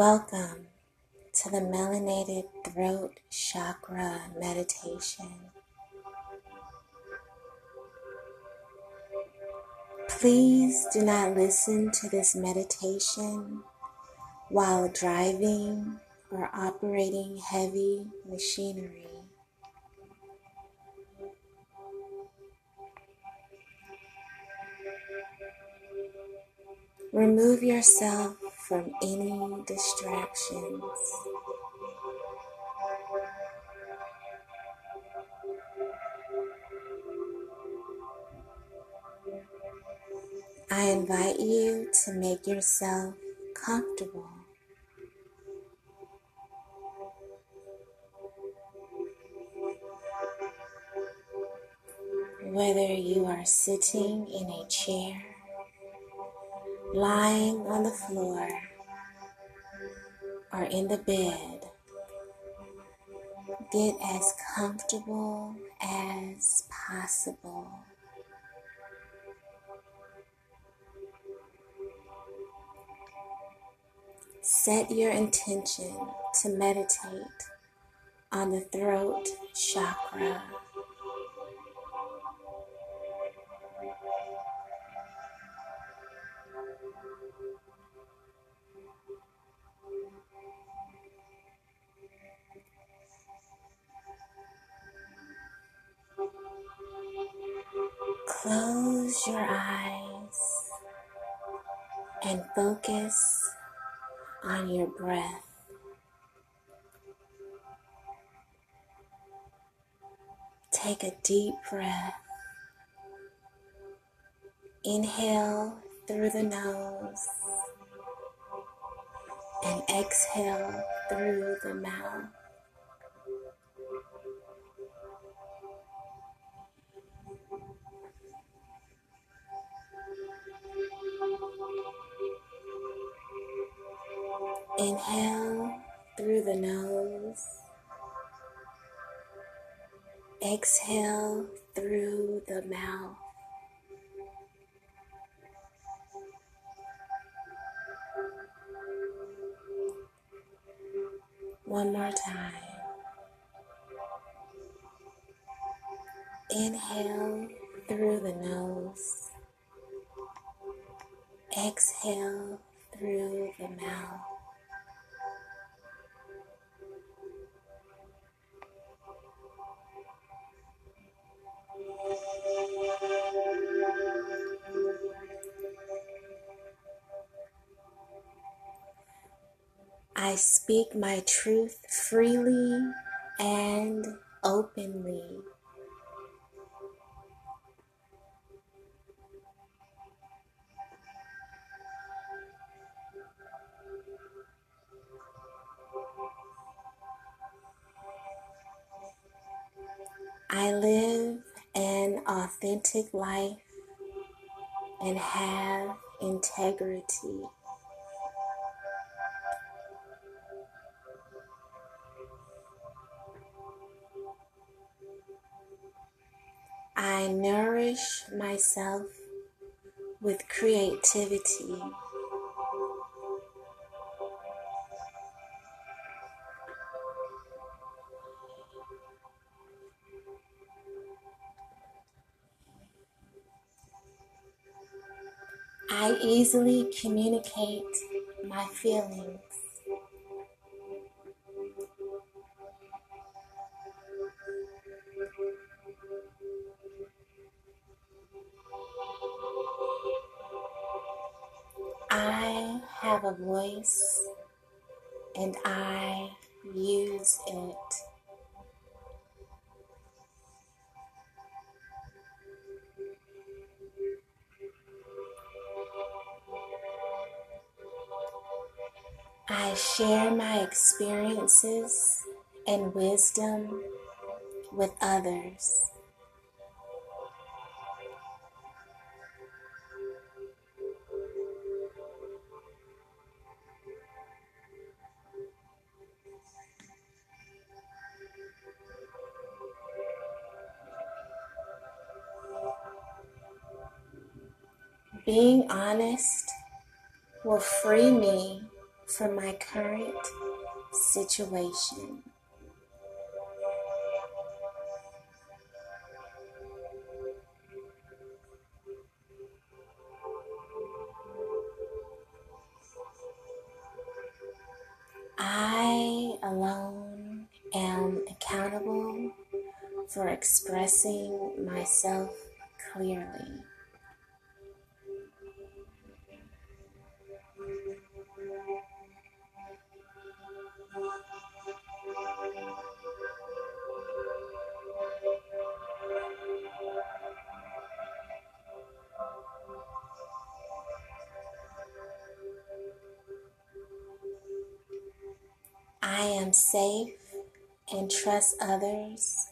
Welcome to the Melanated Throat Chakra Meditation. Please do not listen to this meditation while driving or operating heavy machinery. Remove yourself from any distractions. I invite you to make yourself comfortable. Whether you are sitting in a chair lying on the floor or in the bed, get as comfortable as possible. Set your intention to meditate on the throat chakra. Close your eyes and focus on your breath. Take a deep breath. Inhale through the nose and exhale through the mouth. Inhale through the nose. Exhale through the mouth. One more time. Inhale through the nose. Exhale through the mouth. I speak my truth freely and openly. I live an authentic life and have integrity. With creativity. I easily communicate my feelings. I have a voice and I use it. I share my experiences and wisdom with others. Being honest will free me from my current situation. I alone am accountable for expressing myself clearly. Others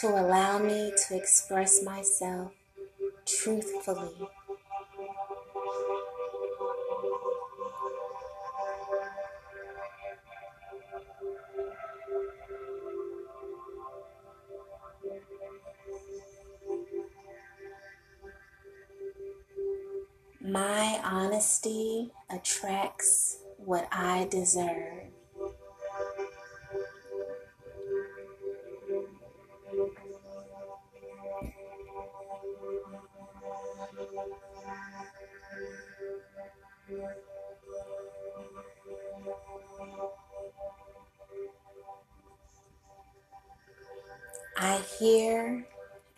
to allow me to express myself truthfully. My honesty attracts what I deserve.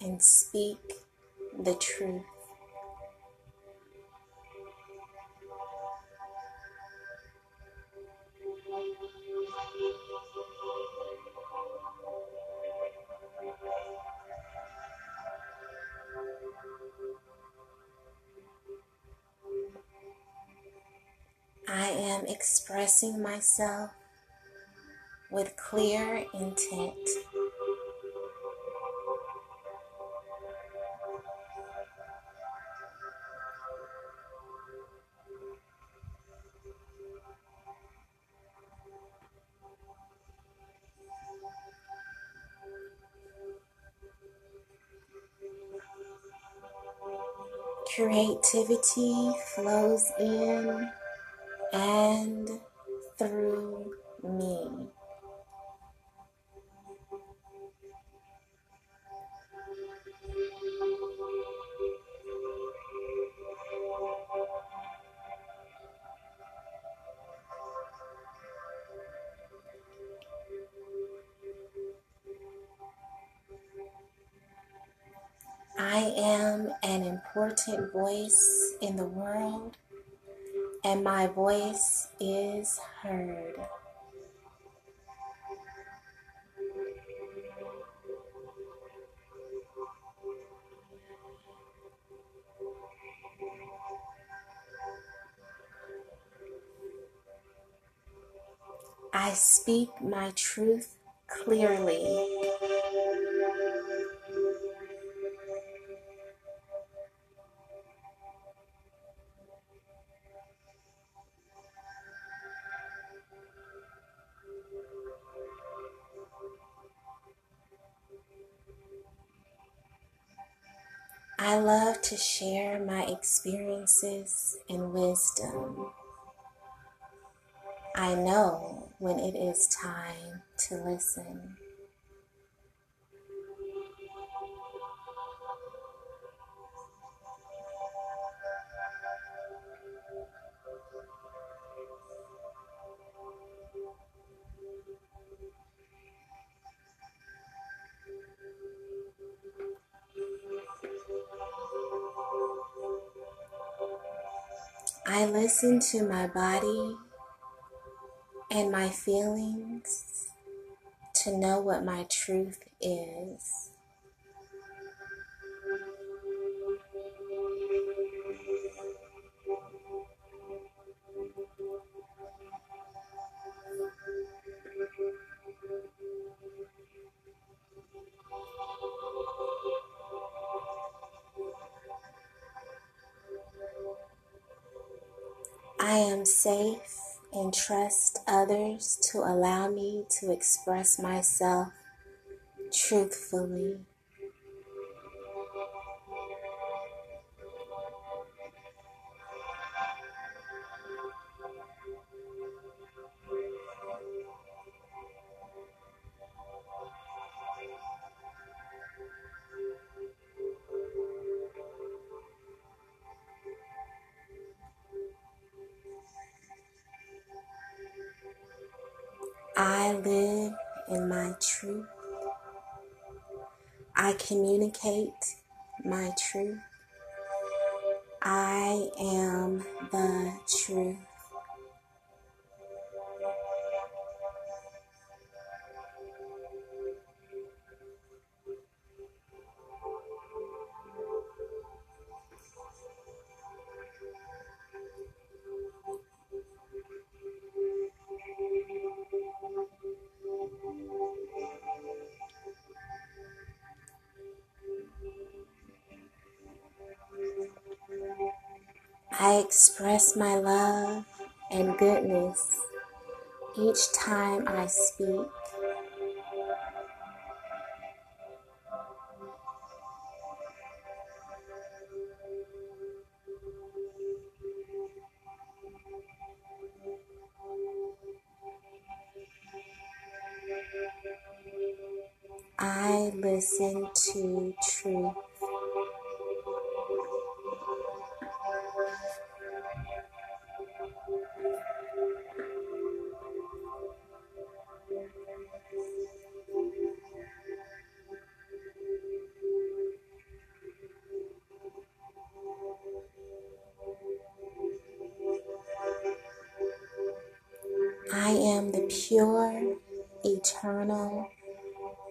And speak the truth. I am expressing myself with clear intent. Creativity flows in and through me. Voice in the world, and my voice is heard. I speak my truth clearly. Love to share my experiences and wisdom. I know when it is time to listen. I listen to my body and my feelings to know what my truth is. Am safe and trust others to allow me to express myself truthfully. I live in my truth. I communicate my truth. I am the truth. I express my love and goodness each time I speak. Pure, eternal,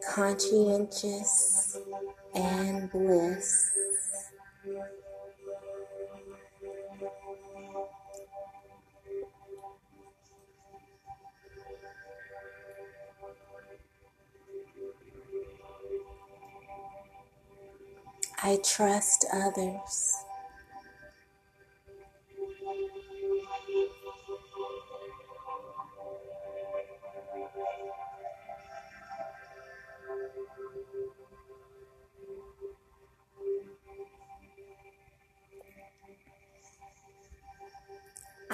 conscientious, and bliss. I trust others.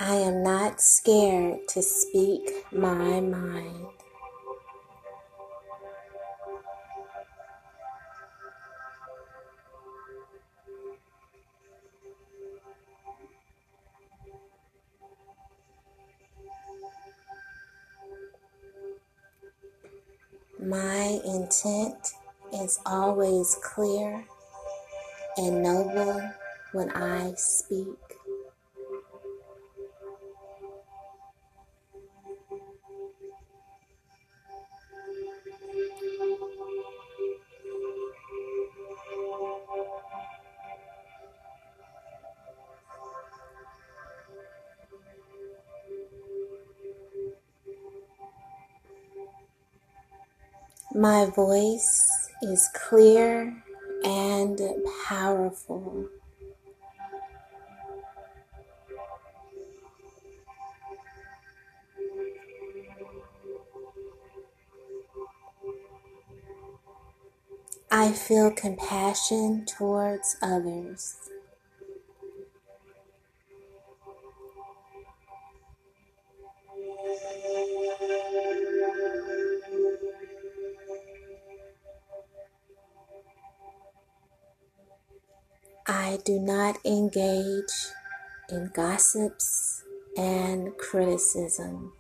I am not scared to speak my mind. My intent is always clear and noble when I speak. My voice is clear and powerful. I feel compassion towards others. I do not engage in gossips and criticism.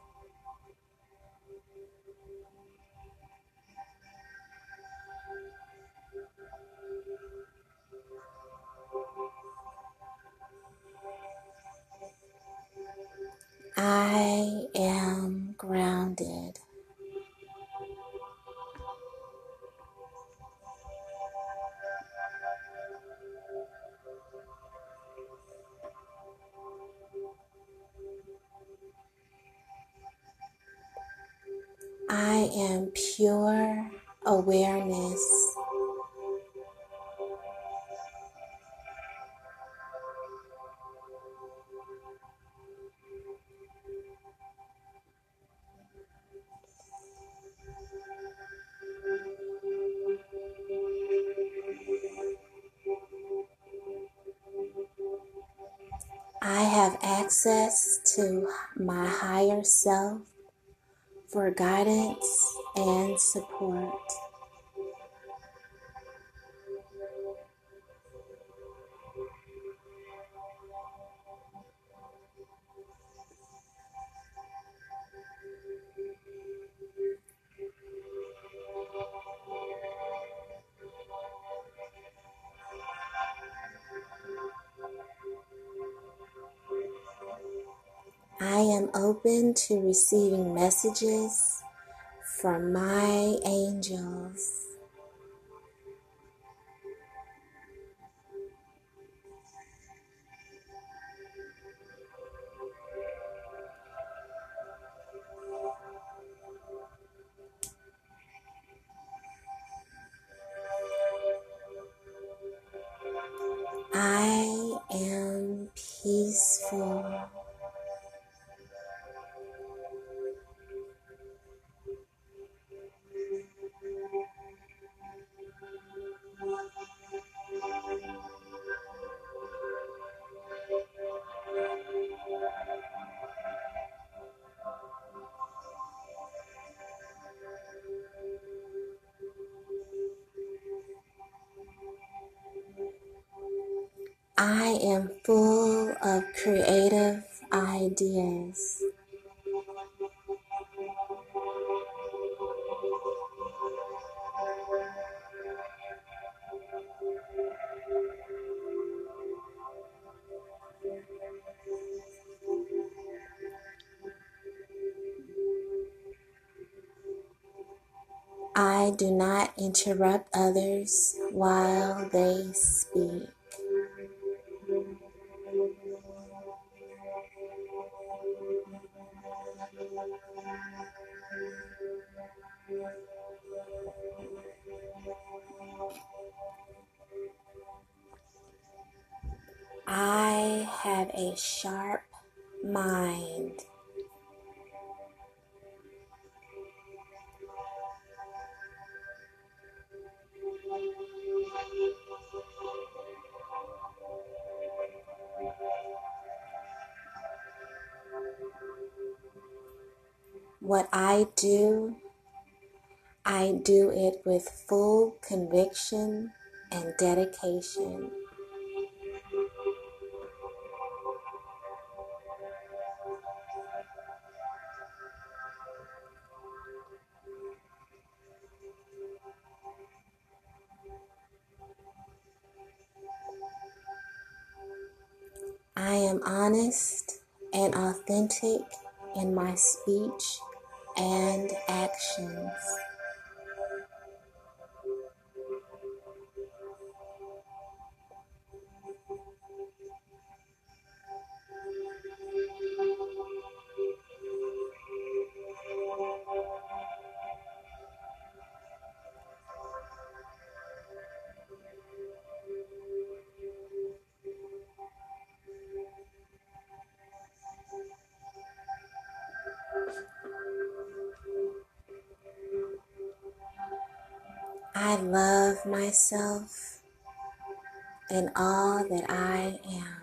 I am grounded. I am pure awareness. For guidance and support. To receiving messages from my angels. I am full of creative ideas. I do not interrupt others while they speak. I have a sharp mind. What I do, I do it with full conviction and dedication. I am honest and authentic in my speech and actions. I love myself and all that I am.